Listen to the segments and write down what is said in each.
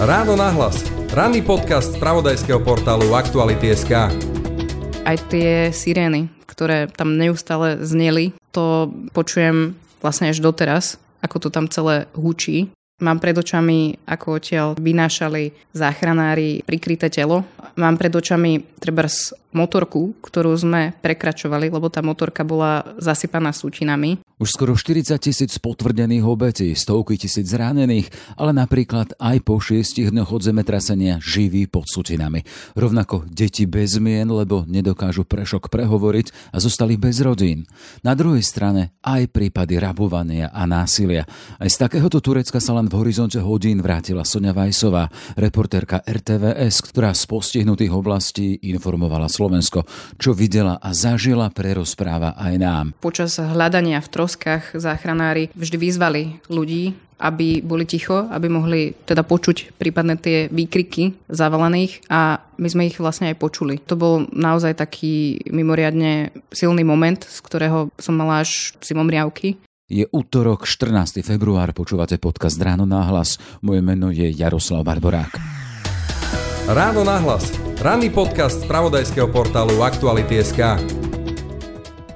Ráno nahlas. Ranný podcast z pravodajského portálu Aktuality.sk Aj tie sirény, ktoré tam neustále zneli, to počujem vlastne až doteraz, ako to tam celé hučí. Mám pred očami, ako odtiaľ vynášali záchranári prikryté telo. Mám pred očami treba motorku, ktorú sme prekračovali, lebo tá motorka bola zasypaná sútinami. Už skoro 40 tisíc potvrdených obetí, stovky tisíc zranených, ale napríklad aj po šiestich dňoch od zemetrasenia živí pod sutinami. Rovnako deti bez mien, lebo nedokážu prešok prehovoriť a zostali bez rodín. Na druhej strane aj prípady rabovania a násilia. Aj z takéhoto Turecka sa len v horizonte hodín vrátila Sonia Vajsová, reportérka RTVS, ktorá z postihnutých oblastí informovala Slovensko. Čo videla a zažila, prerozpráva aj nám. Počas hľadania v troskách záchranári vždy vyzvali ľudí, aby boli ticho, aby mohli teda počuť prípadne tie výkriky zavalených a my sme ich vlastne aj počuli. To bol naozaj taký mimoriadne silný moment, z ktorého som mala až riavky. Je útorok, 14. február, počúvate podcast Ráno náhlas. Moje meno je Jaroslav Barborák. Ráno nahlas. Ranný podcast z pravodajského portálu Aktuality.sk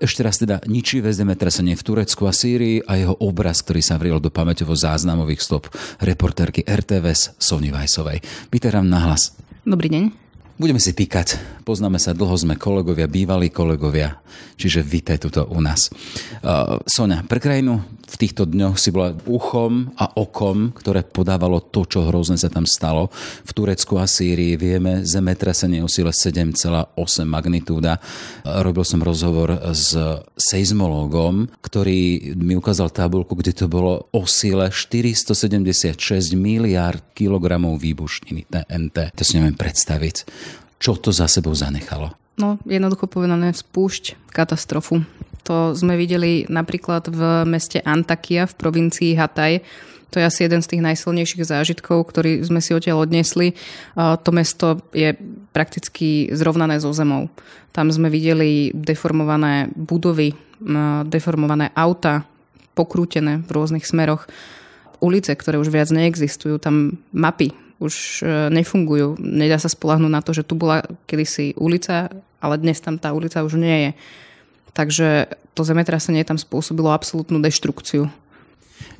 Ešte raz teda ničivé zemetrasenie v Turecku a Sýrii a jeho obraz, ktorý sa vriel do pamäťovo záznamových stop reportérky RTVS Sony Vajsovej. Vyterám nahlas. Dobrý deň. Budeme si týkať. Poznáme sa dlho, sme kolegovia, bývalí kolegovia. Čiže vítaj tuto u nás. Uh, Sonia, pre krajinu v týchto dňoch si bola uchom a okom, ktoré podávalo to, čo hrozné sa tam stalo. V Turecku a Sýrii vieme zemetrasenie o sile 7,8 magnitúda. Robil som rozhovor s seizmológom, ktorý mi ukázal tabulku, kde to bolo o sile 476 miliard kilogramov výbušniny TNT. To si neviem predstaviť. Čo to za sebou zanechalo? No, jednoducho povedané, spúšť katastrofu. To sme videli napríklad v meste Antakia v provincii Hataj. To je asi jeden z tých najsilnejších zážitkov, ktorý sme si odtiaľ odnesli. To mesto je prakticky zrovnané so zemou. Tam sme videli deformované budovy, deformované auta, pokrútené v rôznych smeroch, ulice, ktoré už viac neexistujú, tam mapy už e, nefungujú. Nedá sa spolahnúť na to, že tu bola kedysi ulica, ale dnes tam tá ulica už nie je. Takže to zemetrasenie tam spôsobilo absolútnu deštrukciu.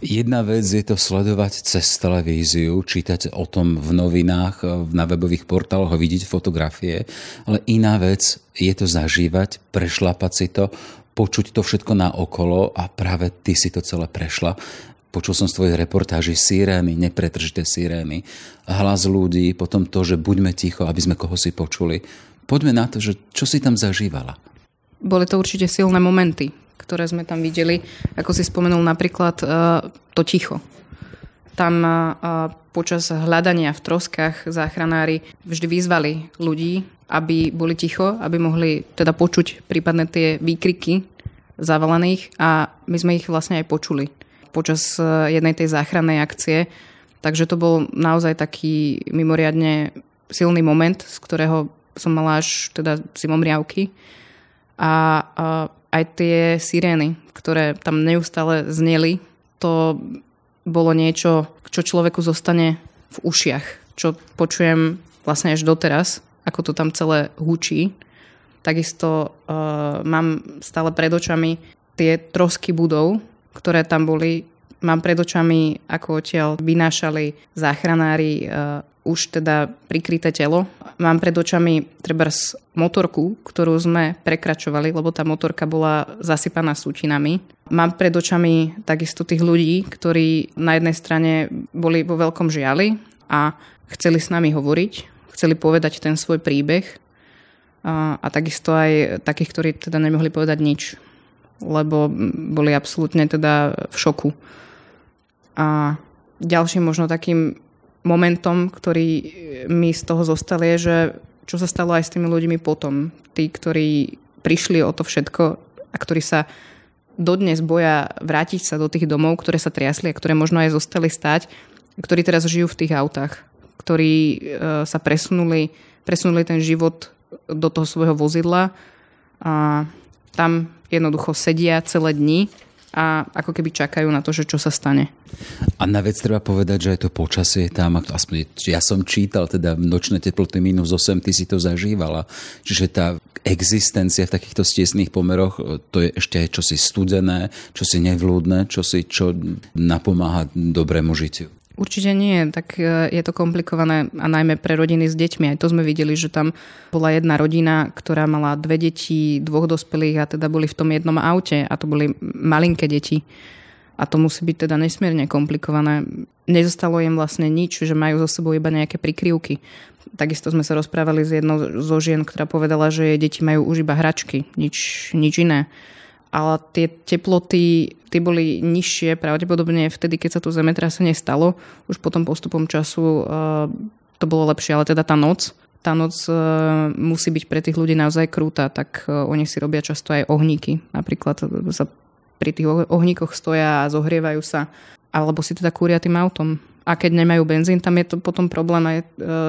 Jedna vec je to sledovať cez televíziu, čítať o tom v novinách, na webových portáloch vidieť fotografie, ale iná vec je to zažívať, prešlapať si to, počuť to všetko na okolo a práve ty si to celé prešla Počul som z tvojej reportáži sirény, nepretržité sirény, hlas ľudí, potom to, že buďme ticho, aby sme koho si počuli. Poďme na to, že čo si tam zažívala. Boli to určite silné momenty, ktoré sme tam videli. Ako si spomenul napríklad uh, to ticho. Tam uh, počas hľadania v troskách záchranári vždy vyzvali ľudí, aby boli ticho, aby mohli teda počuť prípadne tie výkriky zavalených a my sme ich vlastne aj počuli počas e, jednej tej záchrannej akcie. Takže to bol naozaj taký mimoriadne silný moment, z ktorého som mala až teda riavky. A, a aj tie sirény, ktoré tam neustále zneli, to bolo niečo, čo človeku zostane v ušiach. Čo počujem vlastne až doteraz, ako to tam celé hučí. Takisto uh, mám stále pred očami tie trosky budov, ktoré tam boli Mám pred očami, ako odtiaľ vynášali záchranári uh, už teda prikryté telo. Mám pred očami treba motorku, ktorú sme prekračovali, lebo tá motorka bola zasypaná sútinami. Mám pred očami takisto tých ľudí, ktorí na jednej strane boli vo veľkom žiali a chceli s nami hovoriť, chceli povedať ten svoj príbeh a, a takisto aj takých, ktorí teda nemohli povedať nič, lebo boli absolútne teda v šoku. A ďalším možno takým momentom, ktorý mi z toho zostal je, že čo sa stalo aj s tými ľuďmi potom. Tí, ktorí prišli o to všetko a ktorí sa dodnes boja vrátiť sa do tých domov, ktoré sa triasli a ktoré možno aj zostali stať, ktorí teraz žijú v tých autách, ktorí e, sa presunuli, presunuli ten život do toho svojho vozidla a tam jednoducho sedia celé dni a ako keby čakajú na to, že čo sa stane. A na vec treba povedať, že aj to počasie tam, aspoň ja som čítal, teda nočné teploty minus 8, ty si to zažívala. Čiže tá existencia v takýchto stiesných pomeroch, to je ešte aj čosi studené, čosi nevlúdne, čosi, čo napomáha dobrému žitiu. Určite nie, tak e, je to komplikované a najmä pre rodiny s deťmi. Aj to sme videli, že tam bola jedna rodina, ktorá mala dve deti, dvoch dospelých a teda boli v tom jednom aute a to boli malinké deti. A to musí byť teda nesmierne komplikované. Nezostalo im vlastne nič, že majú zo sebou iba nejaké prikryvky. Takisto sme sa rozprávali s jednou zo žien, ktorá povedala, že jej deti majú už iba hračky, nič, nič iné ale tie teploty tie boli nižšie pravdepodobne vtedy, keď sa to zemetrasenie stalo. Už potom postupom času uh, to bolo lepšie, ale teda tá noc, tá noc uh, musí byť pre tých ľudí naozaj krúta, tak uh, oni si robia často aj ohníky. Napríklad sa pri tých ohníkoch stoja a zohrievajú sa, alebo si teda kúria tým autom. A keď nemajú benzín, tam je to potom problém aj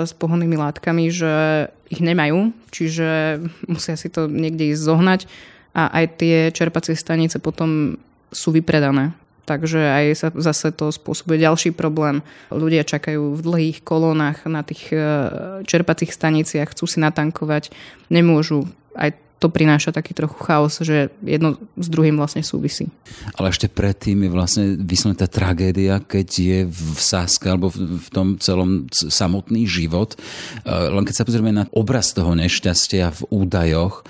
s pohonnými látkami, že ich nemajú, čiže musia si to niekde ísť zohnať a aj tie čerpacie stanice potom sú vypredané. Takže aj sa zase to spôsobuje ďalší problém. Ľudia čakajú v dlhých kolónach na tých e, čerpacích staniciach, chcú si natankovať, nemôžu. Aj to prináša taký trochu chaos, že jedno s druhým vlastne súvisí. Ale ešte predtým je vlastne vysnutá tragédia, keď je v sáske alebo v tom celom samotný život. E, len keď sa pozrieme na obraz toho nešťastia v údajoch,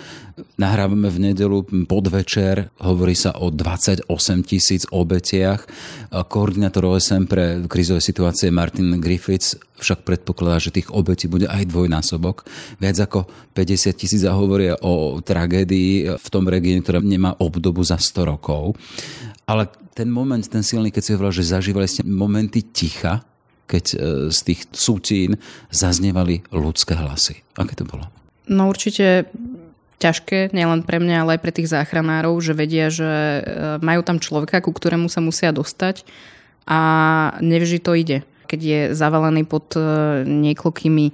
Nahrávame v nedelu podvečer, hovorí sa o 28 tisíc obetiach. Koordinátor OSM pre krizové situácie Martin Griffiths však predpokladá, že tých obetí bude aj dvojnásobok. Viac ako 50 tisíc a hovoria o tragédii v tom regióne, ktorá nemá obdobu za 100 rokov. Ale ten moment, ten silný, keď si hovoril, že zažívali ste momenty ticha, keď e, z tých sútín zaznievali ľudské hlasy. Aké to bolo? No určite ťažké, nielen pre mňa, ale aj pre tých záchranárov, že vedia, že e, majú tam človeka, ku ktorému sa musia dostať a nevždy to ide. Keď je zavalený pod e, niekoľkými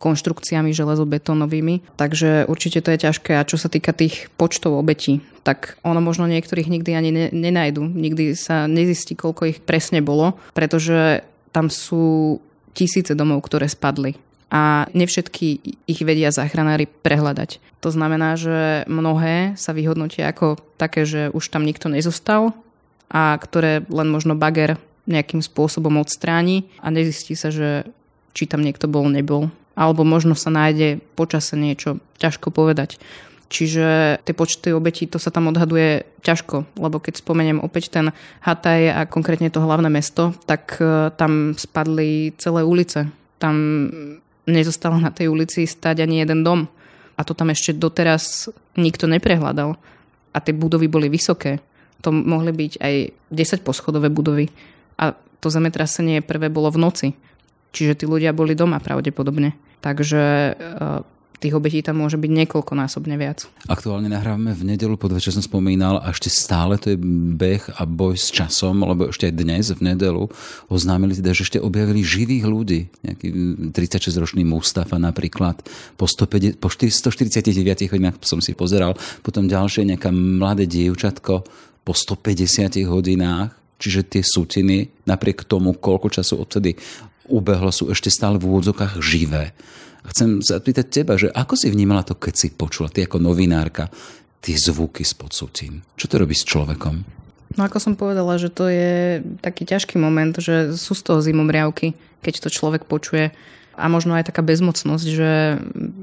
konštrukciami železobetónovými. Takže určite to je ťažké. A čo sa týka tých počtov obetí, tak ono možno niektorých nikdy ani ne, nenajdu. Nikdy sa nezistí, koľko ich presne bolo, pretože tam sú tisíce domov, ktoré spadli a nevšetky ich vedia záchranári prehľadať. To znamená, že mnohé sa vyhodnotia ako také, že už tam nikto nezostal a ktoré len možno bager nejakým spôsobom odstráni a nezistí sa, že či tam niekto bol, nebol. Alebo možno sa nájde počase niečo, ťažko povedať. Čiže tie počty obetí, to sa tam odhaduje ťažko, lebo keď spomeniem opäť ten Hataj a konkrétne to hlavné mesto, tak e, tam spadli celé ulice. Tam nezostalo na tej ulici stať ani jeden dom. A to tam ešte doteraz nikto neprehľadal. A tie budovy boli vysoké. To mohli byť aj 10 poschodové budovy. A to zemetrasenie prvé bolo v noci. Čiže tí ľudia boli doma pravdepodobne. Takže tých obetí tam môže byť niekoľkonásobne viac. Aktuálne nahrávame v nedelu, podvečer som spomínal, a ešte stále to je beh a boj s časom, lebo ešte aj dnes v nedelu oznámili teda, že ešte objavili živých ľudí. Nejaký 36-ročný Mustafa napríklad po, 150, po 149 hodinách som si pozeral, potom ďalšie nejaká mladé dievčatko po 150 hodinách, čiže tie sutiny, napriek tomu, koľko času odtedy ubehlo, sú ešte stále v úvodzokách živé. Chcem sa pýtať teba, že ako si vnímala to, keď si počula, ty ako novinárka, tie zvuky z podsúcin? Čo to robí s človekom? No ako som povedala, že to je taký ťažký moment, že sú z toho zimomriavky, keď to človek počuje a možno aj taká bezmocnosť, že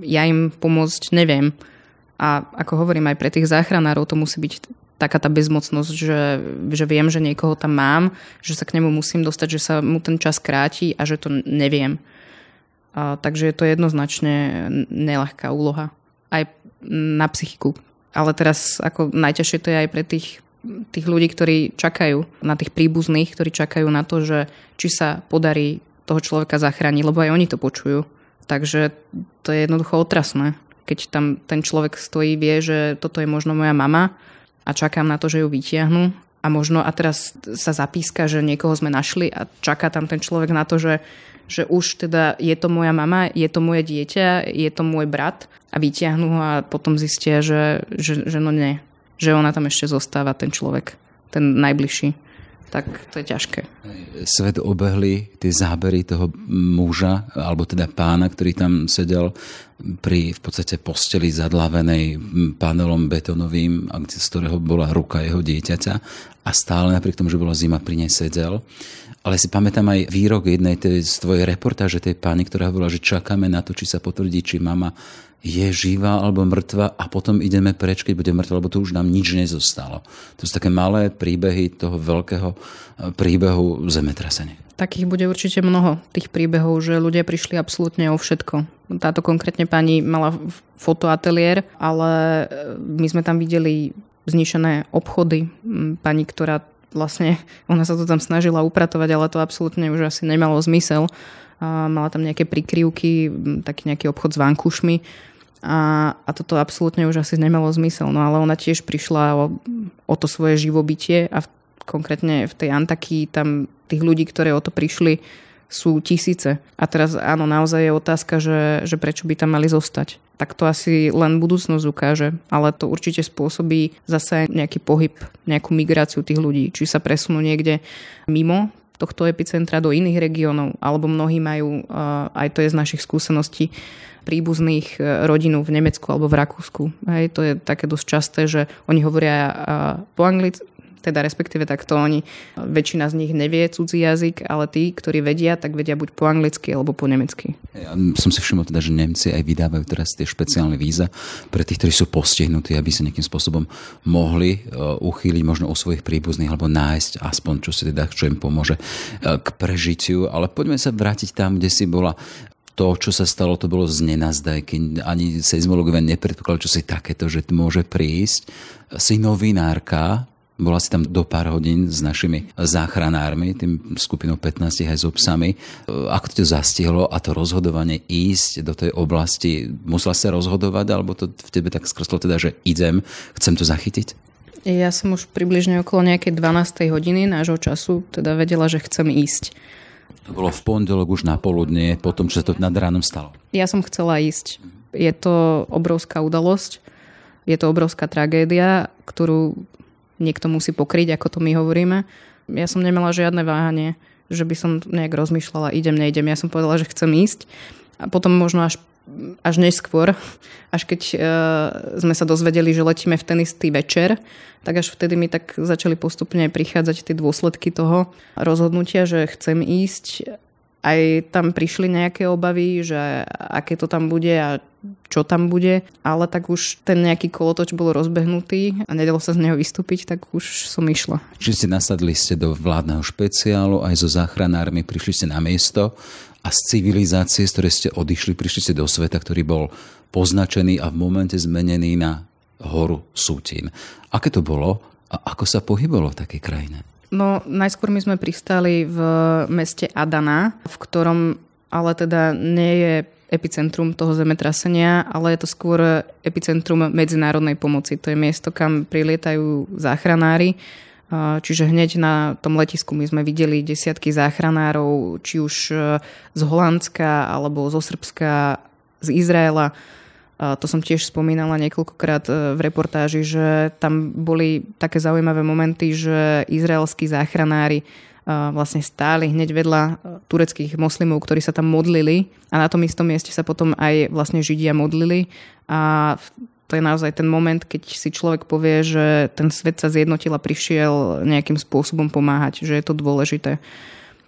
ja im pomôcť neviem. A ako hovorím, aj pre tých záchranárov to musí byť taká tá bezmocnosť, že, že viem, že niekoho tam mám, že sa k nemu musím dostať, že sa mu ten čas kráti a že to neviem. A, takže je to jednoznačne nelahká úloha. Aj na psychiku. Ale teraz ako najťažšie to je aj pre tých, tých ľudí, ktorí čakajú na tých príbuzných, ktorí čakajú na to, že či sa podarí toho človeka zachrániť, lebo aj oni to počujú. Takže to je jednoducho otrasné. Keď tam ten človek stojí, vie, že toto je možno moja mama a čakám na to, že ju vytiahnu a možno a teraz sa zapíska, že niekoho sme našli a čaká tam ten človek na to, že, že už teda je to moja mama, je to moje dieťa, je to môj brat a vytiahnu ho a potom zistia, že, že, že no nie, že ona tam ešte zostáva, ten človek, ten najbližší tak to je ťažké. Svet obehli tie zábery toho muža, alebo teda pána, ktorý tam sedel pri v podstate posteli zadlavenej panelom betonovým, z ktorého bola ruka jeho dieťaťa a stále napriek tomu, že bola zima, pri nej sedel. Ale si pamätám aj výrok jednej tej, z tvojej reportáže tej pány, ktorá hovorila, že čakáme na to, či sa potvrdí, či mama je živá alebo mŕtva a potom ideme preč, keď bude mŕtva, lebo to už nám nič nezostalo. To sú také malé príbehy toho veľkého eh, príbehu zemetrasenia. Takých bude určite mnoho, tých príbehov, že ľudia prišli absolútne o všetko. Táto konkrétne pani mala fotoateliér, ale eh, my sme tam videli zničené obchody. Pani, ktorá vlastne, ona sa to tam snažila upratovať, ale to absolútne už asi nemalo zmysel a mala tam nejaké prikryvky, taký nejaký obchod s vankušmi a, a toto absolútne už asi nemalo zmysel. No ale ona tiež prišla o, o to svoje živobytie a v, konkrétne v tej Antakii tam tých ľudí, ktoré o to prišli, sú tisíce. A teraz áno, naozaj je otázka, že, že prečo by tam mali zostať. Tak to asi len budúcnosť ukáže, ale to určite spôsobí zase nejaký pohyb, nejakú migráciu tých ľudí. Či sa presunú niekde mimo tohto epicentra do iných regiónov, alebo mnohí majú, aj to je z našich skúseností, príbuzných e, rodinu v Nemecku alebo v Rakúsku. Hej, to je také dosť časté, že oni hovoria po anglicky, teda respektíve takto oni, väčšina z nich nevie cudzí jazyk, ale tí, ktorí vedia, tak vedia buď po anglicky alebo po nemecky. Ja som si všimol teda, že Nemci aj vydávajú teraz tie špeciálne víza pre tých, ktorí sú postihnutí, aby sa nejakým spôsobom mohli e, uchýliť možno o svojich príbuzných alebo nájsť aspoň, čo si teda, čo im pomôže e, k prežitiu. Ale poďme sa vrátiť tam, kde si bola to, čo sa stalo, to bolo z nenazdaj, keď ani seizmologovia nepredpokladali, čo si takéto, že môže prísť. Si novinárka, bola si tam do pár hodín s našimi záchranármi, tým skupinou 15 aj s obsami. Ako to zastihlo a to rozhodovanie ísť do tej oblasti, musela sa rozhodovať, alebo to v tebe tak skrslo teda, že idem, chcem to zachytiť? Ja som už približne okolo nejakej 12. hodiny nášho času teda vedela, že chcem ísť. To bolo v pondelok už na poludne, po tom, čo sa to nad ránom stalo. Ja som chcela ísť. Je to obrovská udalosť, je to obrovská tragédia, ktorú niekto musí pokryť, ako to my hovoríme. Ja som nemala žiadne váhanie, že by som nejak rozmýšľala, idem, nejdem. Ja som povedala, že chcem ísť. A potom možno až, až neskôr, až keď uh, sme sa dozvedeli, že letíme v ten istý večer, tak až vtedy mi tak začali postupne prichádzať tie dôsledky toho rozhodnutia, že chcem ísť aj tam prišli nejaké obavy, že aké to tam bude a čo tam bude, ale tak už ten nejaký kolotoč bol rozbehnutý a nedalo sa z neho vystúpiť, tak už som išla. Čiže ste nasadli ste do vládneho špeciálu, aj so záchranármi, prišli ste na miesto a z civilizácie, z ktorej ste odišli, prišli ste do sveta, ktorý bol poznačený a v momente zmenený na horu Sútin. Aké to bolo a ako sa pohybolo v takej krajine? No, najskôr my sme pristali v meste Adana, v ktorom ale teda nie je epicentrum toho zemetrasenia, ale je to skôr epicentrum medzinárodnej pomoci. To je miesto, kam prilietajú záchranári. Čiže hneď na tom letisku my sme videli desiatky záchranárov, či už z Holandska, alebo zo Srbska, z Izraela to som tiež spomínala niekoľkokrát e, v reportáži, že tam boli také zaujímavé momenty, že izraelskí záchranári e, vlastne stáli hneď vedľa e, tureckých moslimov, ktorí sa tam modlili a na tom istom mieste sa potom aj vlastne Židia modlili a to je naozaj ten moment, keď si človek povie, že ten svet sa zjednotil a prišiel nejakým spôsobom pomáhať, že je to dôležité.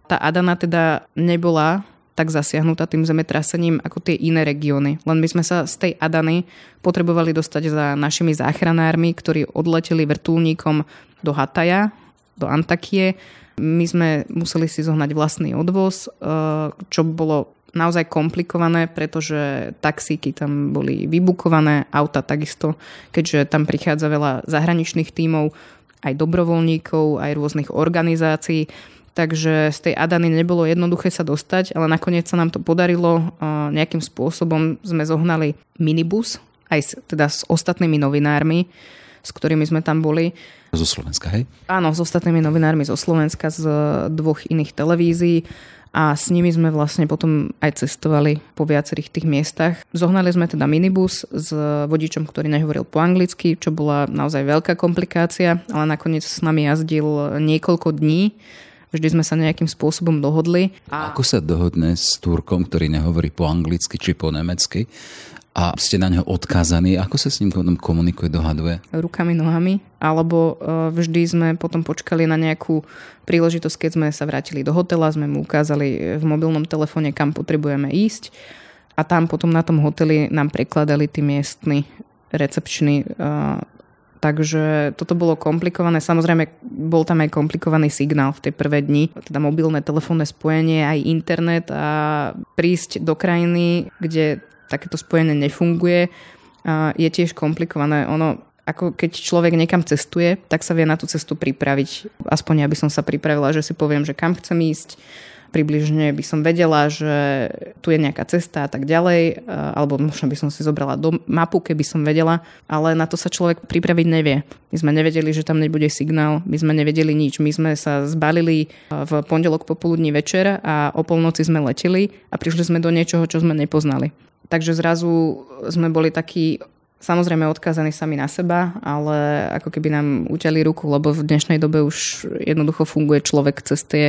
Tá Adana teda nebola tak zasiahnutá tým zemetrasením ako tie iné regióny. Len my sme sa z tej Adany potrebovali dostať za našimi záchranármi, ktorí odleteli vrtulníkom do Hataja, do Antakie. My sme museli si zohnať vlastný odvoz, eh, čo bolo naozaj komplikované, pretože taxíky tam boli vybukované, auta takisto, keďže tam prichádza veľa zahraničných tímov, aj dobrovoľníkov, aj rôznych organizácií takže z tej Adany nebolo jednoduché sa dostať, ale nakoniec sa nám to podarilo. Nejakým spôsobom sme zohnali minibus, aj s, teda s ostatnými novinármi, s ktorými sme tam boli. Zo Slovenska, hej? Áno, s ostatnými novinármi zo Slovenska, z dvoch iných televízií a s nimi sme vlastne potom aj cestovali po viacerých tých miestach. Zohnali sme teda minibus s vodičom, ktorý nehovoril po anglicky, čo bola naozaj veľká komplikácia, ale nakoniec s nami jazdil niekoľko dní Vždy sme sa nejakým spôsobom dohodli. A... Ako sa dohodne s Turkom, ktorý nehovorí po anglicky či po nemecky? a ste na neho odkázaní. Ako sa s ním potom komunikuje, dohaduje? Rukami, nohami. Alebo e, vždy sme potom počkali na nejakú príležitosť, keď sme sa vrátili do hotela, sme mu ukázali v mobilnom telefóne, kam potrebujeme ísť. A tam potom na tom hoteli nám prekladali tí miestni recepční e, Takže toto bolo komplikované. Samozrejme, bol tam aj komplikovaný signál v tej prvé dni, teda mobilné telefónne spojenie, aj internet a prísť do krajiny, kde takéto spojenie nefunguje, je tiež komplikované. Ono, ako keď človek niekam cestuje, tak sa vie na tú cestu pripraviť. Aspoň aby som sa pripravila, že si poviem, že kam chcem ísť, približne by som vedela, že tu je nejaká cesta a tak ďalej, alebo možno by som si zobrala do mapu, keby som vedela, ale na to sa človek pripraviť nevie. My sme nevedeli, že tam nebude signál, my sme nevedeli nič. My sme sa zbalili v pondelok popoludní večer a o polnoci sme leteli a prišli sme do niečoho, čo sme nepoznali. Takže zrazu sme boli takí samozrejme odkázaní sami na seba, ale ako keby nám uťali ruku, lebo v dnešnej dobe už jednoducho funguje človek cez tie,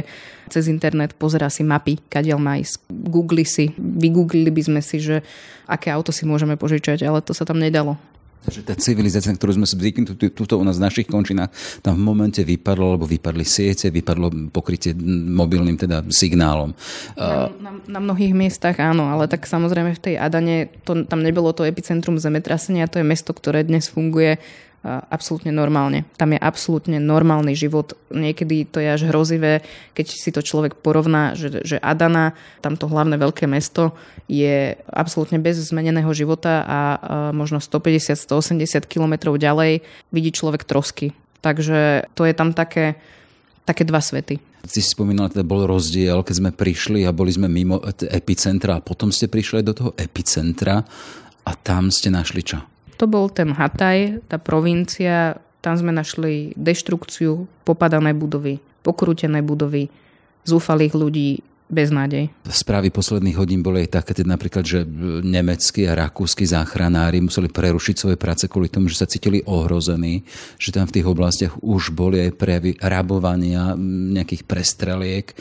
cez internet, pozera si mapy, kadiaľ má ísť, googli si, vygooglili by sme si, že aké auto si môžeme požičať, ale to sa tam nedalo. Takže tá civilizácia, ktorú sme zvykli tuto u nás v našich končinách, tam v momente vypadlo, lebo vypadli siete, vypadlo pokrytie mobilným teda signálom. Na, na, na mnohých miestach áno, ale tak samozrejme v tej Adane to, tam nebolo to epicentrum zemetrasenia, to je mesto, ktoré dnes funguje absolútne normálne. Tam je absolútne normálny život. Niekedy to je až hrozivé, keď si to človek porovná, že, že Adana, tamto hlavné veľké mesto, je absolútne bez zmeneného života a možno 150-180 kilometrov ďalej vidí človek trosky. Takže to je tam také, také dva svety. Ty si spomínala, teda bol rozdiel, keď sme prišli a boli sme mimo epicentra a potom ste prišli do toho epicentra a tam ste našli čo? To bol ten Hataj, tá provincia, tam sme našli deštrukciu, popadané budovy, pokrútené budovy, zúfalých ľudí, beznádej. Správy posledných hodín boli aj také, teda napríklad, že nemeckí a rakúsky záchranári museli prerušiť svoje práce kvôli tomu, že sa cítili ohrození, že tam v tých oblastiach už boli aj prejavy rabovania, nejakých prestreliek.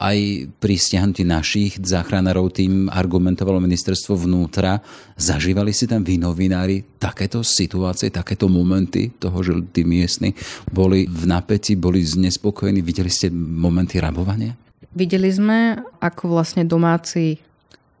Aj pri stiahnutí našich záchranárov tým argumentovalo ministerstvo vnútra. Zažívali si tam vy novinári takéto situácie, takéto momenty toho, že tí miestni boli v napätí, boli znespokojení, videli ste momenty rabovania? Videli sme, ako vlastne domáci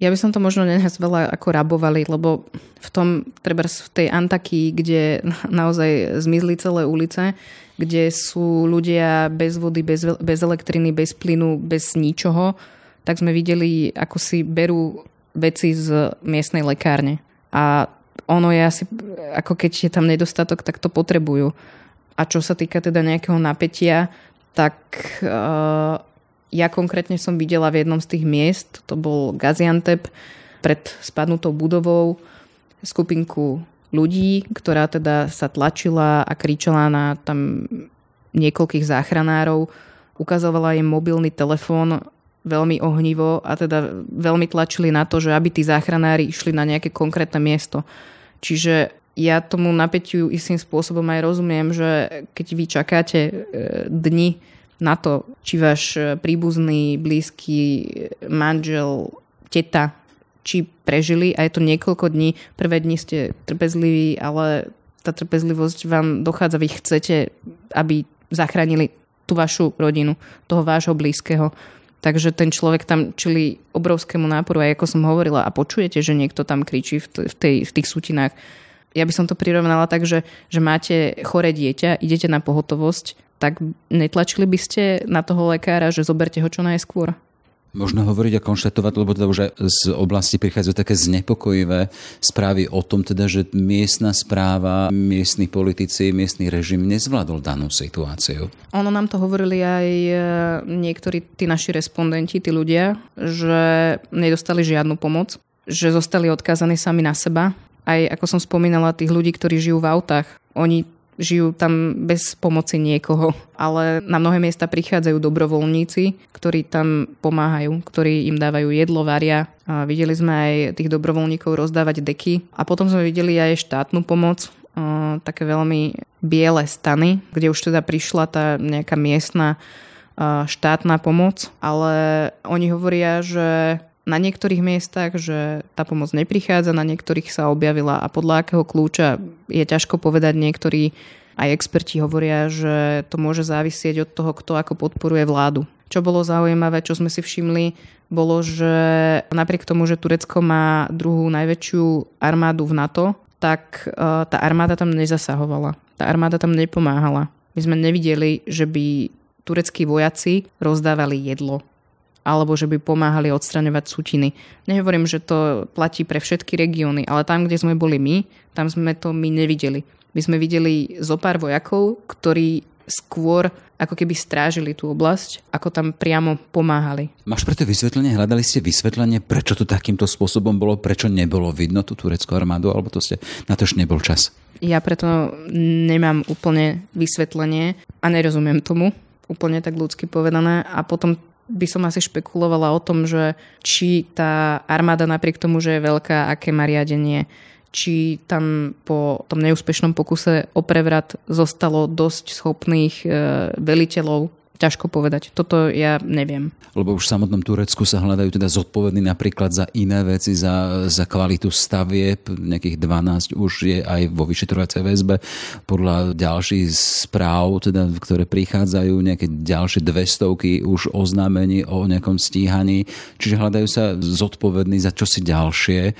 ja by som to možno nenazvala ako rabovali, lebo v tom, treba v tej Antakii, kde naozaj zmizli celé ulice, kde sú ľudia bez vody, bez, bez elektriny, bez plynu, bez ničoho, tak sme videli, ako si berú veci z miestnej lekárne. A ono je asi, ako keď je tam nedostatok, tak to potrebujú. A čo sa týka teda nejakého napätia, tak uh, ja konkrétne som videla v jednom z tých miest, to bol Gaziantep, pred spadnutou budovou skupinku ľudí, ktorá teda sa tlačila a kričala na tam niekoľkých záchranárov, ukazovala im mobilný telefón veľmi ohnivo a teda veľmi tlačili na to, že aby tí záchranári išli na nejaké konkrétne miesto. Čiže ja tomu napätiu istým spôsobom aj rozumiem, že keď vy čakáte e, dni na to, či váš príbuzný, blízky manžel, teta či prežili a je to niekoľko dní. Prvé dni ste trpezliví, ale tá trpezlivosť vám dochádza, vy chcete, aby zachránili tú vašu rodinu, toho vášho blízkeho. Takže ten človek tam čili obrovskému náporu, aj ako som hovorila, a počujete, že niekto tam kričí v, t- v, tej, v tých sutinách. Ja by som to prirovnala tak, že, že máte chore dieťa, idete na pohotovosť, tak netlačili by ste na toho lekára, že zoberte ho čo najskôr? Možno hovoriť a konštatovať, lebo teda už z oblasti prichádzajú také znepokojivé správy o tom, teda, že miestna správa, miestni politici, miestny režim nezvládol danú situáciu. Ono nám to hovorili aj e, niektorí tí naši respondenti, tí ľudia, že nedostali žiadnu pomoc, že zostali odkázaní sami na seba. Aj ako som spomínala, tých ľudí, ktorí žijú v autách, oni žijú tam bez pomoci niekoho. Ale na mnohé miesta prichádzajú dobrovoľníci, ktorí tam pomáhajú, ktorí im dávajú jedlo, varia. A videli sme aj tých dobrovoľníkov rozdávať deky. A potom sme videli aj štátnu pomoc, také veľmi biele stany, kde už teda prišla tá nejaká miestna štátna pomoc, ale oni hovoria, že na niektorých miestach, že tá pomoc neprichádza, na niektorých sa objavila a podľa akého kľúča je ťažko povedať. Niektorí aj experti hovoria, že to môže závisieť od toho, kto ako podporuje vládu. Čo bolo zaujímavé, čo sme si všimli, bolo, že napriek tomu, že Turecko má druhú najväčšiu armádu v NATO, tak e, tá armáda tam nezasahovala. Tá armáda tam nepomáhala. My sme nevideli, že by tureckí vojaci rozdávali jedlo alebo že by pomáhali odstraňovať sutiny. Nehovorím, že to platí pre všetky regióny, ale tam, kde sme boli my, tam sme to my nevideli. My sme videli zo pár vojakov, ktorí skôr ako keby strážili tú oblasť, ako tam priamo pomáhali. Máš preto vysvetlenie? Hľadali ste vysvetlenie, prečo to takýmto spôsobom bolo, prečo nebolo vidno tú tureckú armádu, alebo to ste na to už nebol čas? Ja preto nemám úplne vysvetlenie a nerozumiem tomu, úplne tak ľudsky povedané. A potom by som asi špekulovala o tom, že či tá armáda napriek tomu, že je veľká, aké má riadenie, či tam po tom neúspešnom pokuse o prevrat zostalo dosť schopných e, veliteľov ťažko povedať. Toto ja neviem. Lebo už v samotnom Turecku sa hľadajú teda zodpovední napríklad za iné veci, za, za kvalitu stavieb, nejakých 12 už je aj vo vyšetrovacej väzbe. Podľa ďalších správ, teda, ktoré prichádzajú, nejaké ďalšie dve stovky už oznámení o nejakom stíhaní. Čiže hľadajú sa zodpovední za čosi ďalšie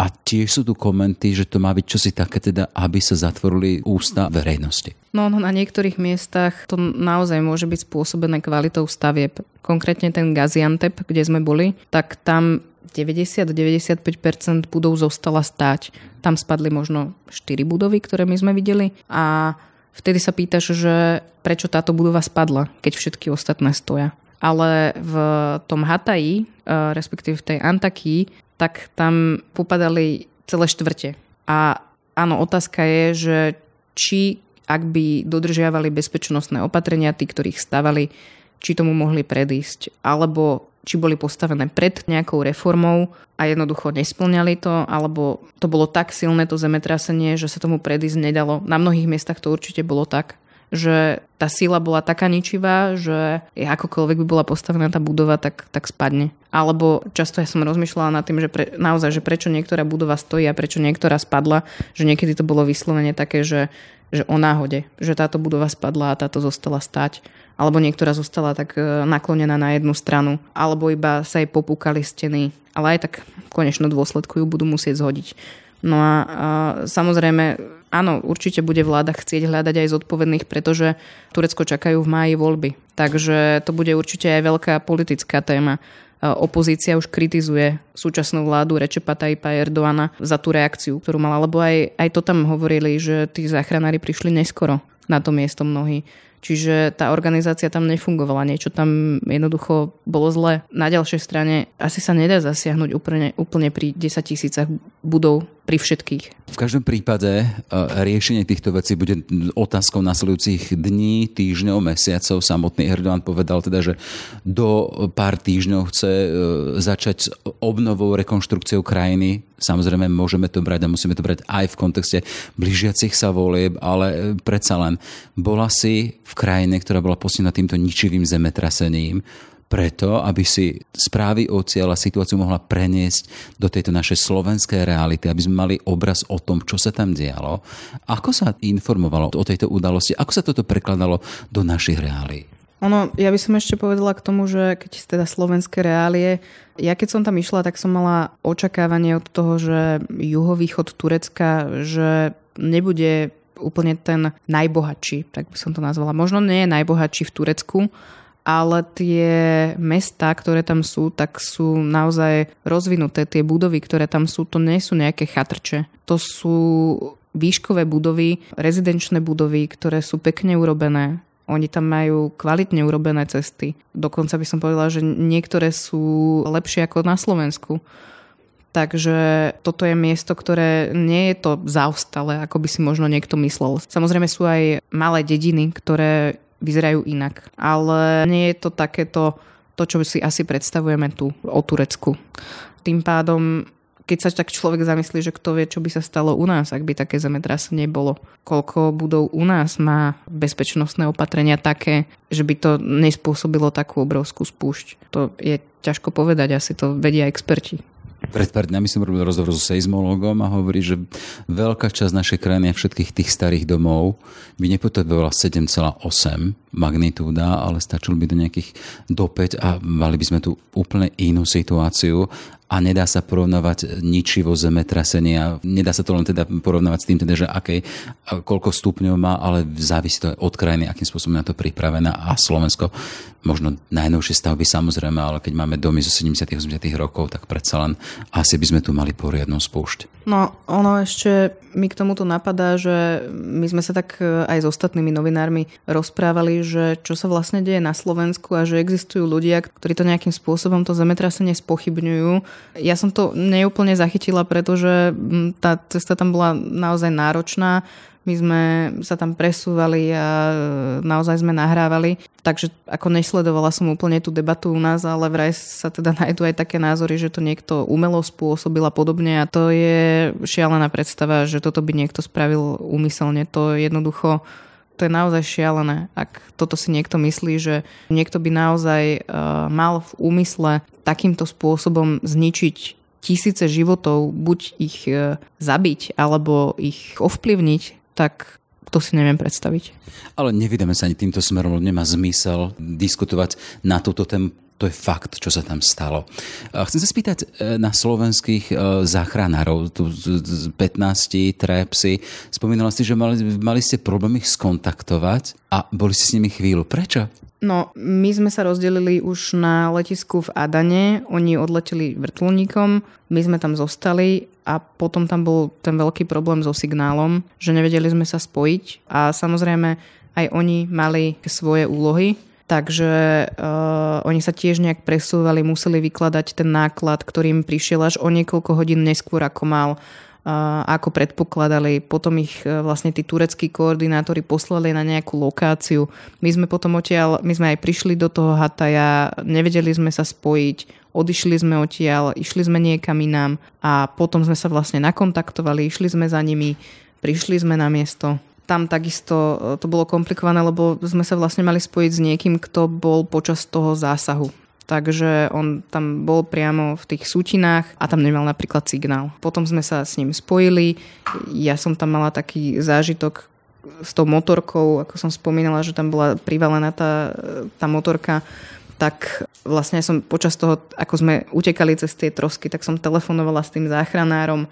a tiež sú tu komenty, že to má byť čosi také teda, aby sa zatvorili ústa verejnosti. No, no na niektorých miestach to naozaj môže byť spôsobené kvalitou stavieb. Konkrétne ten Gaziantep, kde sme boli, tak tam 90-95% budov zostala stáť. Tam spadli možno 4 budovy, ktoré my sme videli a vtedy sa pýtaš, že prečo táto budova spadla, keď všetky ostatné stoja. Ale v tom Hataji, eh, respektíve v tej Antakii, tak tam popadali celé štvrte. A áno, otázka je, že či ak by dodržiavali bezpečnostné opatrenia, tí, ktorých stavali, či tomu mohli predísť, alebo či boli postavené pred nejakou reformou a jednoducho nesplňali to, alebo to bolo tak silné to zemetrasenie, že sa tomu predísť nedalo. Na mnohých miestach to určite bolo tak že tá sila bola taká ničivá, že akokoľvek by bola postavená tá budova, tak, tak spadne. Alebo často ja som rozmýšľala nad tým, že pre, naozaj, že prečo niektorá budova stojí a prečo niektorá spadla, že niekedy to bolo vyslovene také, že, že o náhode, že táto budova spadla a táto zostala stať. Alebo niektorá zostala tak e, naklonená na jednu stranu. Alebo iba sa jej popúkali steny. Ale aj tak v konečnom dôsledku ju budú musieť zhodiť. No a, a samozrejme, áno, určite bude vláda chcieť hľadať aj zodpovedných, pretože Turecko čakajú v máji voľby. Takže to bude určite aj veľká politická téma. Opozícia už kritizuje súčasnú vládu Rečepa Tajpa Erdoana za tú reakciu, ktorú mala, lebo aj, aj to tam hovorili, že tí záchranári prišli neskoro na to miesto mnohí. Čiže tá organizácia tam nefungovala, niečo tam jednoducho bolo zle. Na ďalšej strane asi sa nedá zasiahnuť úplne, úplne pri 10 tisícach budov pri všetkých. V každom prípade e, riešenie týchto vecí bude otázkou nasledujúcich dní, týždňov, mesiacov. Samotný Erdogan povedal teda, že do pár týždňov chce e, začať s obnovou, rekonštrukciou krajiny. Samozrejme, môžeme to brať a musíme to brať aj v kontexte blížiacich sa volieb, ale e, predsa len bola si v krajine, ktorá bola postihnutá týmto ničivým zemetrasením preto, aby si správy o cieľa situáciu mohla preniesť do tejto našej slovenskej reality, aby sme mali obraz o tom, čo sa tam dialo. Ako sa informovalo o tejto udalosti? Ako sa toto prekladalo do našich reálí? Ono, ja by som ešte povedala k tomu, že keď teda slovenské reálie, ja keď som tam išla, tak som mala očakávanie od toho, že juhovýchod Turecka, že nebude úplne ten najbohatší, tak by som to nazvala. Možno nie je najbohatší v Turecku, ale tie mesta, ktoré tam sú, tak sú naozaj rozvinuté. Tie budovy, ktoré tam sú, to nie sú nejaké chatrče. To sú výškové budovy, rezidenčné budovy, ktoré sú pekne urobené, oni tam majú kvalitne urobené cesty. Dokonca by som povedala, že niektoré sú lepšie ako na Slovensku. Takže toto je miesto, ktoré nie je to zaostalé, ako by si možno niekto myslel. Samozrejme sú aj malé dediny, ktoré vyzerajú inak. Ale nie je to takéto, to, čo si asi predstavujeme tu o Turecku. Tým pádom keď sa tak človek zamyslí, že kto vie, čo by sa stalo u nás, ak by také zemetrasenie bolo. Koľko budov u nás má bezpečnostné opatrenia také, že by to nespôsobilo takú obrovskú spúšť. To je ťažko povedať, asi to vedia experti. Pred pár dňami som robil rozhovor so seizmologom a hovorí, že veľká časť našej krajiny a všetkých tých starých domov by nepotrebovala 7,8 magnitúda, ale stačilo by do nejakých do 5 a mali by sme tu úplne inú situáciu a nedá sa porovnávať ničivo zemetrasenia. Nedá sa to len teda porovnávať s tým, teda, že akej, koľko stupňov má, ale závisí to od krajiny, akým spôsobom na to pripravená. A Slovensko, možno najnovšie stavby samozrejme, ale keď máme domy zo 70 80 rokov, tak predsa len asi by sme tu mali poriadnu spúšť. No, ono ešte mi k tomuto napadá, že my sme sa tak e, aj s ostatnými novinármi rozprávali, že čo sa vlastne deje na Slovensku a že existujú ľudia, ktorí to nejakým spôsobom to zemetrasenie spochybňujú. Ja som to neúplne zachytila, pretože tá cesta tam bola naozaj náročná. My sme sa tam presúvali a naozaj sme nahrávali. Takže ako nesledovala som úplne tú debatu u nás, ale vraj sa teda nájdú aj také názory, že to niekto umelo spôsobil a podobne a to je šialená predstava, že toto by niekto spravil úmyselne. To jednoducho to je naozaj šialené. Ak toto si niekto myslí, že niekto by naozaj uh, mal v úmysle takýmto spôsobom zničiť tisíce životov, buď ich uh, zabiť alebo ich ovplyvniť, tak to si neviem predstaviť. Ale nevydáme sa ani týmto smerom, nemá zmysel diskutovať na túto tému. To je fakt, čo sa tam stalo. Chcem sa spýtať e, na slovenských e, záchranárov, tu 15 trepsy. Spomínala si, že mali, mali ste problém ich skontaktovať a boli ste s nimi chvíľu. Prečo? No, my sme sa rozdelili už na letisku v Adane, oni odleteli vrtulníkom, my sme tam zostali a potom tam bol ten veľký problém so signálom, že nevedeli sme sa spojiť a samozrejme aj oni mali svoje úlohy, takže uh, oni sa tiež nejak presúvali, museli vykladať ten náklad, ktorým prišiel až o niekoľko hodín neskôr, ako mal ako predpokladali. Potom ich e, vlastne tí tureckí koordinátori poslali na nejakú lokáciu. My sme potom odtiaľ, my sme aj prišli do toho Hataja, nevedeli sme sa spojiť, odišli sme odtiaľ, išli sme niekam inám a potom sme sa vlastne nakontaktovali, išli sme za nimi, prišli sme na miesto. Tam takisto e, to bolo komplikované, lebo sme sa vlastne mali spojiť s niekým, kto bol počas toho zásahu takže on tam bol priamo v tých sútinách a tam nemal napríklad signál. Potom sme sa s ním spojili, ja som tam mala taký zážitok s tou motorkou, ako som spomínala, že tam bola privalená tá, tá motorka, tak vlastne som počas toho, ako sme utekali cez tie trosky, tak som telefonovala s tým záchranárom.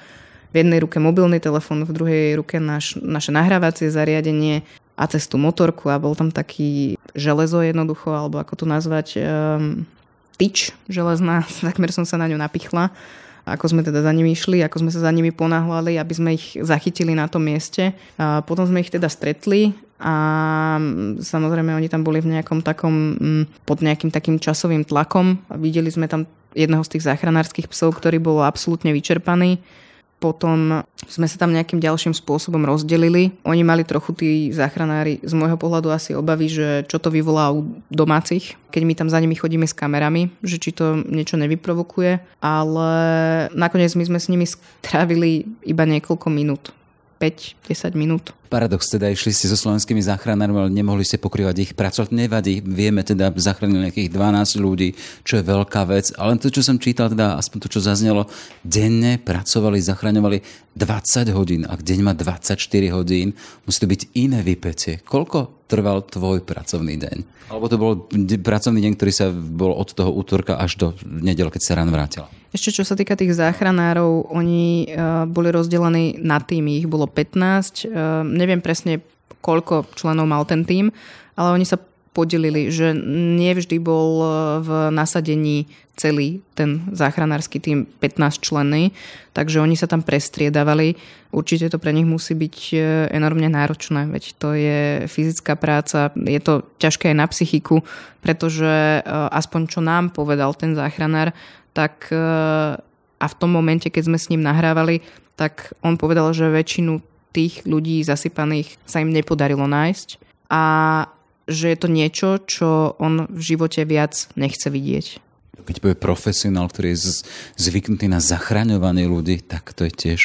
V jednej ruke mobilný telefon, v druhej ruke naš, naše nahrávacie zariadenie a cez tú motorku a bol tam taký železo jednoducho, alebo ako to nazvať, um, tyč železná, takmer som sa na ňu napichla ako sme teda za nimi išli, ako sme sa za nimi ponáhľali, aby sme ich zachytili na tom mieste. A potom sme ich teda stretli a samozrejme oni tam boli v nejakom takom, mm, pod nejakým takým časovým tlakom videli sme tam jedného z tých záchranárskych psov, ktorý bol absolútne vyčerpaný potom sme sa tam nejakým ďalším spôsobom rozdelili. Oni mali trochu tí záchranári z môjho pohľadu asi obavy, že čo to vyvolá u domácich, keď my tam za nimi chodíme s kamerami, že či to niečo nevyprovokuje. Ale nakoniec my sme s nimi strávili iba niekoľko minút. 5-10 minút. Paradox teda, išli ste so slovenskými záchranármi, ale nemohli ste pokrývať ich prácu. Nevadí, vieme teda, zachránili nejakých 12 ľudí, čo je veľká vec. Ale to, čo som čítal, teda aspoň to, čo zaznelo, denne pracovali, zachraňovali 20 hodín. Ak deň má 24 hodín, musí to byť iné vypetie. Koľko trval tvoj pracovný deň? Alebo to bol pracovný deň, ktorý sa bol od toho útorka až do nedel, keď sa ráno vrátila? Ešte čo sa týka tých záchranárov, oni uh, boli rozdelení na týmy, ich bolo 15. Uh, neviem presne, koľko členov mal ten tým, ale oni sa podelili, že nevždy bol e, v nasadení celý ten záchranársky tým 15 členný, takže oni sa tam prestriedavali. Určite to pre nich musí byť enormne náročné, veď to je fyzická práca, je to ťažké aj na psychiku, pretože aspoň čo nám povedal ten záchranár, tak e, a v tom momente, keď sme s ním nahrávali, tak on povedal, že väčšinu tých ľudí zasypaných sa im nepodarilo nájsť a že je to niečo, čo on v živote viac nechce vidieť. Keď bude profesionál, ktorý je zvyknutý na zachraňovanie ľudí, tak to je tiež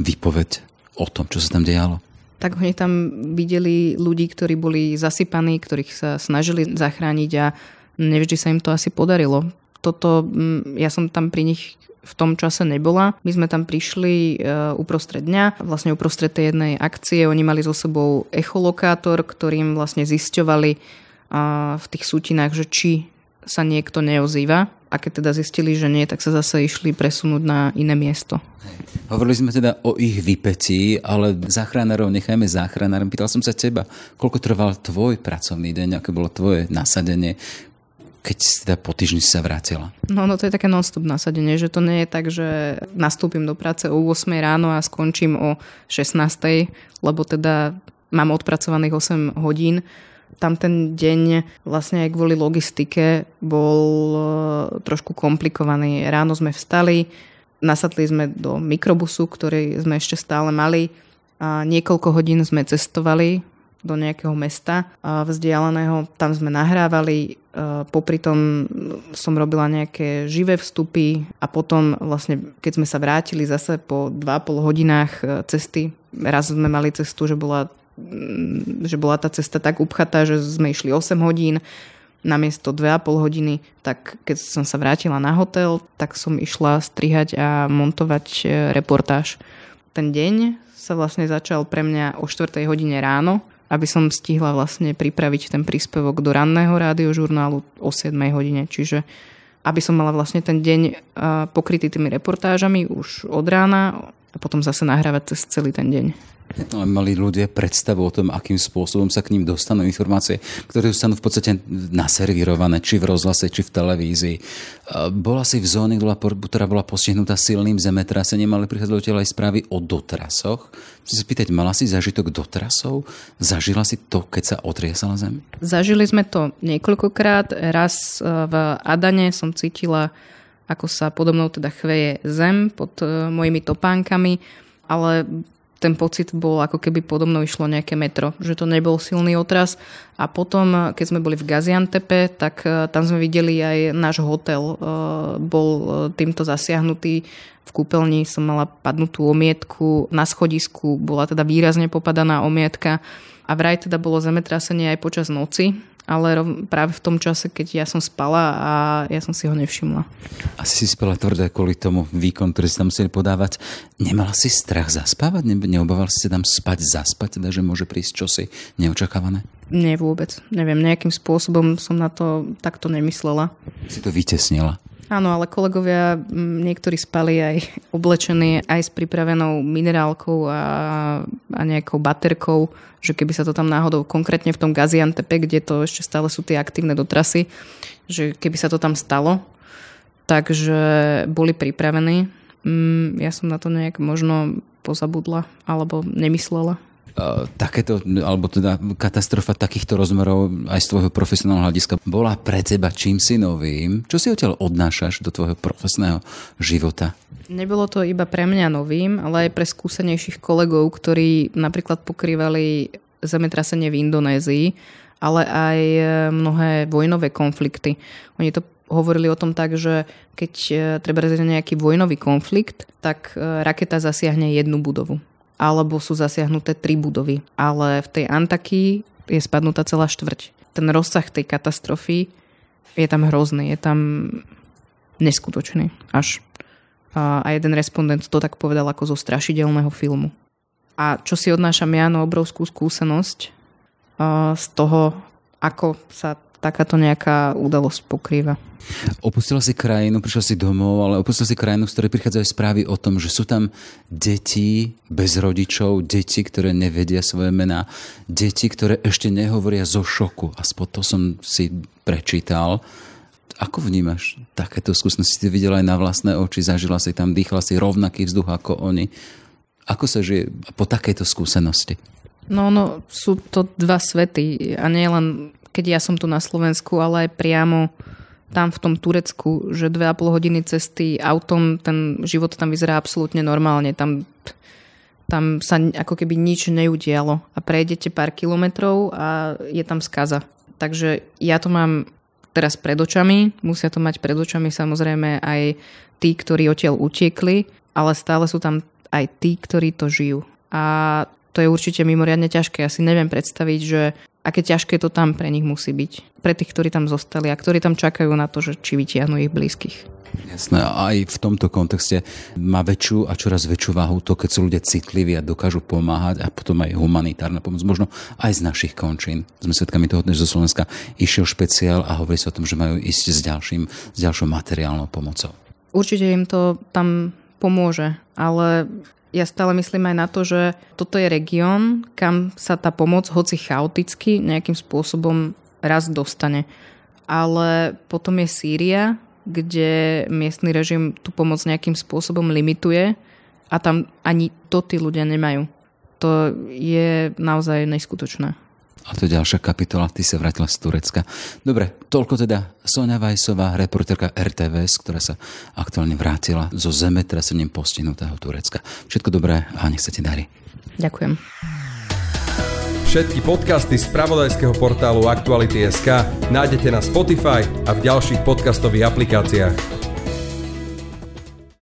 výpoveď o tom, čo sa tam dialo. Tak oni tam videli ľudí, ktorí boli zasypaní, ktorých sa snažili zachrániť a nevždy sa im to asi podarilo toto, mm, ja som tam pri nich v tom čase nebola. My sme tam prišli e, uprostred dňa, vlastne uprostred tej jednej akcie. Oni mali so sebou echolokátor, ktorým vlastne zisťovali v tých sútinách, že či sa niekto neozýva. A keď teda zistili, že nie, tak sa zase išli presunúť na iné miesto. Hovorili sme teda o ich vypetí, ale záchranárov nechajme záchranárom. Pýtal som sa teba, koľko trval tvoj pracovný deň, aké bolo tvoje nasadenie, keď si teda po týždni sa vrátila? No, no to je také non-stop nasadenie, že to nie je tak, že nastúpim do práce o 8 ráno a skončím o 16, lebo teda mám odpracovaných 8 hodín. Tam ten deň vlastne aj kvôli logistike bol e, trošku komplikovaný. Ráno sme vstali, nasadli sme do mikrobusu, ktorý sme ešte stále mali a niekoľko hodín sme cestovali do nejakého mesta vzdialeného. Tam sme nahrávali, popri tom som robila nejaké živé vstupy a potom vlastne, keď sme sa vrátili zase po 2,5 hodinách e, cesty, raz sme mali cestu, že bola, mm, že bola tá cesta tak upchatá, že sme išli 8 hodín, namiesto 2,5 hodiny, tak keď som sa vrátila na hotel, tak som išla strihať a montovať e, reportáž. Ten deň sa vlastne začal pre mňa o 4 hodine ráno aby som stihla vlastne pripraviť ten príspevok do ranného rádiožurnálu o 7 hodine. Čiže aby som mala vlastne ten deň pokrytý tými reportážami už od rána a potom zase nahrávať cez celý ten deň. No, mali ľudia predstavu o tom, akým spôsobom sa k ním dostanú informácie, ktoré sú v podstate naservírované, či v rozhlase, či v televízii. Bola si v zóne, ktorá bola postihnutá silným zemetrasením, ale prichádzali aj správy o dotrasoch. Chcem sa spýtať, mala si zažitok dotrasov? Zažila si to, keď sa otriasala zem? Zažili sme to niekoľkokrát. Raz e, v Adane som cítila, ako sa podobnou teda chveje zem pod e, mojimi topánkami, ale ten pocit bol, ako keby podo mnou išlo nejaké metro, že to nebol silný otras. A potom, keď sme boli v Gaziantepe, tak e, tam sme videli aj náš hotel. E, bol týmto zasiahnutý. V kúpeľni som mala padnutú omietku, na schodisku bola teda výrazne popadaná omietka a vraj teda bolo zemetrasenie aj počas noci, ale práve v tom čase, keď ja som spala a ja som si ho nevšimla. Asi si spala tvrdé kvôli tomu výkon, ktorý si tam museli podávať. Nemala si strach zaspávať? Ne, neobával si tam spať, zaspať, teda, že môže prísť čosi neočakávané? Nie vôbec. Neviem, nejakým spôsobom som na to takto nemyslela. Si to vytesnila? Áno, ale kolegovia niektorí spali aj oblečení, aj s pripravenou minerálkou a, a nejakou baterkou, že keby sa to tam náhodou, konkrétne v tom Gaziantepe, kde to ešte stále sú tie aktívne dotrasy, že keby sa to tam stalo, takže boli pripravení. Ja som na to nejak možno pozabudla alebo nemyslela takéto, alebo teda katastrofa takýchto rozmerov aj z tvojho profesionálneho hľadiska bola pre teba čím si novým? Čo si odtiaľ odnášaš do tvojho profesného života? Nebolo to iba pre mňa novým, ale aj pre skúsenejších kolegov, ktorí napríklad pokrývali zemetrasenie v Indonézii, ale aj e, mnohé vojnové konflikty. Oni to hovorili o tom tak, že keď e, treba nejaký vojnový konflikt, tak e, raketa zasiahne jednu budovu alebo sú zasiahnuté tri budovy. Ale v tej Antakii je spadnutá celá štvrť. Ten rozsah tej katastrofy je tam hrozný, je tam neskutočný až. A jeden respondent to tak povedal ako zo strašidelného filmu. A čo si odnášam ja, no obrovskú skúsenosť z toho, ako sa takáto nejaká udalosť pokrýva. Opustila si krajinu, prišla si domov, ale opustila si krajinu, z ktorej prichádzajú správy o tom, že sú tam deti bez rodičov, deti, ktoré nevedia svoje mená, deti, ktoré ešte nehovoria zo šoku. Aspoň to som si prečítal. Ako vnímaš takéto skúsenosti? Si videla aj na vlastné oči, zažila si tam, dýchala si rovnaký vzduch ako oni. Ako sa žije po takejto skúsenosti? No, no, sú to dva svety a nie len keď ja som tu na Slovensku, ale aj priamo tam v tom Turecku, že dve a pol hodiny cesty autom, ten život tam vyzerá absolútne normálne. Tam, tam sa ako keby nič neudialo a prejdete pár kilometrov a je tam skaza. Takže ja to mám teraz pred očami, musia to mať pred očami samozrejme aj tí, ktorí odtiaľ utiekli, ale stále sú tam aj tí, ktorí to žijú. A to je určite mimoriadne ťažké. Ja si neviem predstaviť, že aké ťažké to tam pre nich musí byť. Pre tých, ktorí tam zostali a ktorí tam čakajú na to, že či vytiahnu ich blízkych. Jasné, a aj v tomto kontexte má väčšiu a čoraz väčšiu váhu to, keď sú ľudia citliví a dokážu pomáhať a potom aj humanitárna pomoc, možno aj z našich končín. Sme svedkami toho, že zo Slovenska išiel špeciál a hovorí sa o tom, že majú ísť s, ďalším, s ďalšou materiálnou pomocou. Určite im to tam pomôže, ale ja stále myslím aj na to, že toto je región, kam sa tá pomoc, hoci chaoticky, nejakým spôsobom raz dostane. Ale potom je Sýria, kde miestny režim tú pomoc nejakým spôsobom limituje a tam ani to tí ľudia nemajú. To je naozaj neskutočné. A to je ďalšia kapitola, ty sa vrátila z Turecka. Dobre, toľko teda Sonia Vajsová, reporterka RTVS, ktorá sa aktuálne vrátila zo zemetrasením postihnutého Turecka. Všetko dobré a nech sa ti darí. Ďakujem. Všetky podcasty z pravodajského portálu Aktuality.sk nájdete na Spotify a v ďalších podcastových aplikáciách.